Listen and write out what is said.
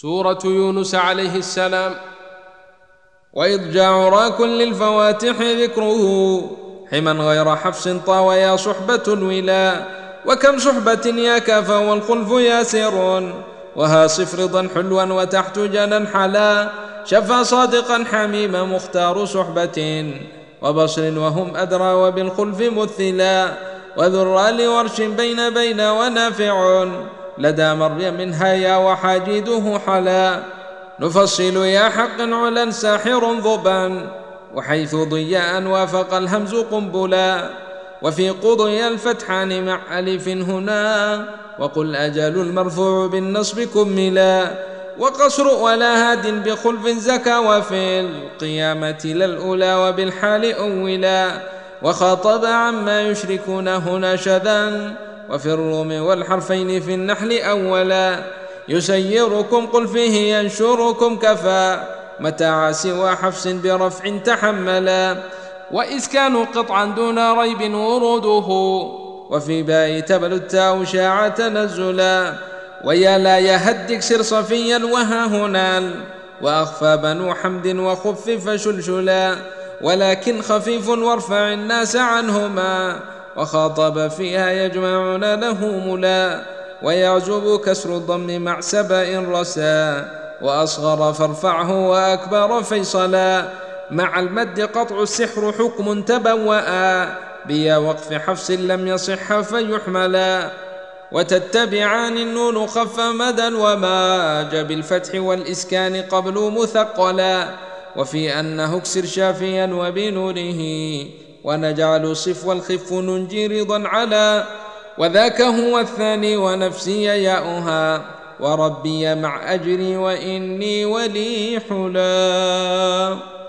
سورة يونس عليه السلام وإذ جاء عراك للفواتح ذكره حما غير حفص طاويا صحبة ولا وكم صحبة يا كافى والخلف ياسر وها صفرضا حلوا وتحت جنا حلا شفى صادقا حميما مختار صحبة وبصر وهم أدرى وبالخلف مثلا وذرى لورش بين بين ونافع. لدى مريم هيا وحاجده حلا. نفصل يا حق علا ساحر ضبا وحيث ضياء وافق الهمز قنبلا. وفي قضي الفتحان مع ألف هنا وقل أجل المرفوع بالنصب كملا. وقصر ولا هاد بخلف زكى وفي القيامة للأولى وبالحال أولا. وخاطب عما يشركون هنا شذا. وفي الروم والحرفين في النحل أولا. يسيركم قل فيه ينشركم كفى. متاع سوى حفص برفع تحملا. وإسكان قطعا دون ريب وروده. وفي باء تبل التاء شاع تنزلا. ويا لا يهدك سر صفيا وها هنا. وأخفى بنو حمد وخفف شلشلا. ولكن خفيف وارفع الناس عنهما. وخاطب فيها يجمعون له ملا ويعجب كسر الضم مع سبأ رسا وأصغر فارفعه وأكبر فيصلا مع المد قطع السحر حكم تبوأ بيا وقف حفص لم يصح فيحملا وتتبعان النون خف مدى وماج بالفتح والإسكان قبل مثقلا وفي أنه اكسر شافيا وبنوره ونجعل صف والخف ننجي رضا على وذاك هو الثاني ونفسي ياؤها. وربي مع أجري وإني ولي حلا.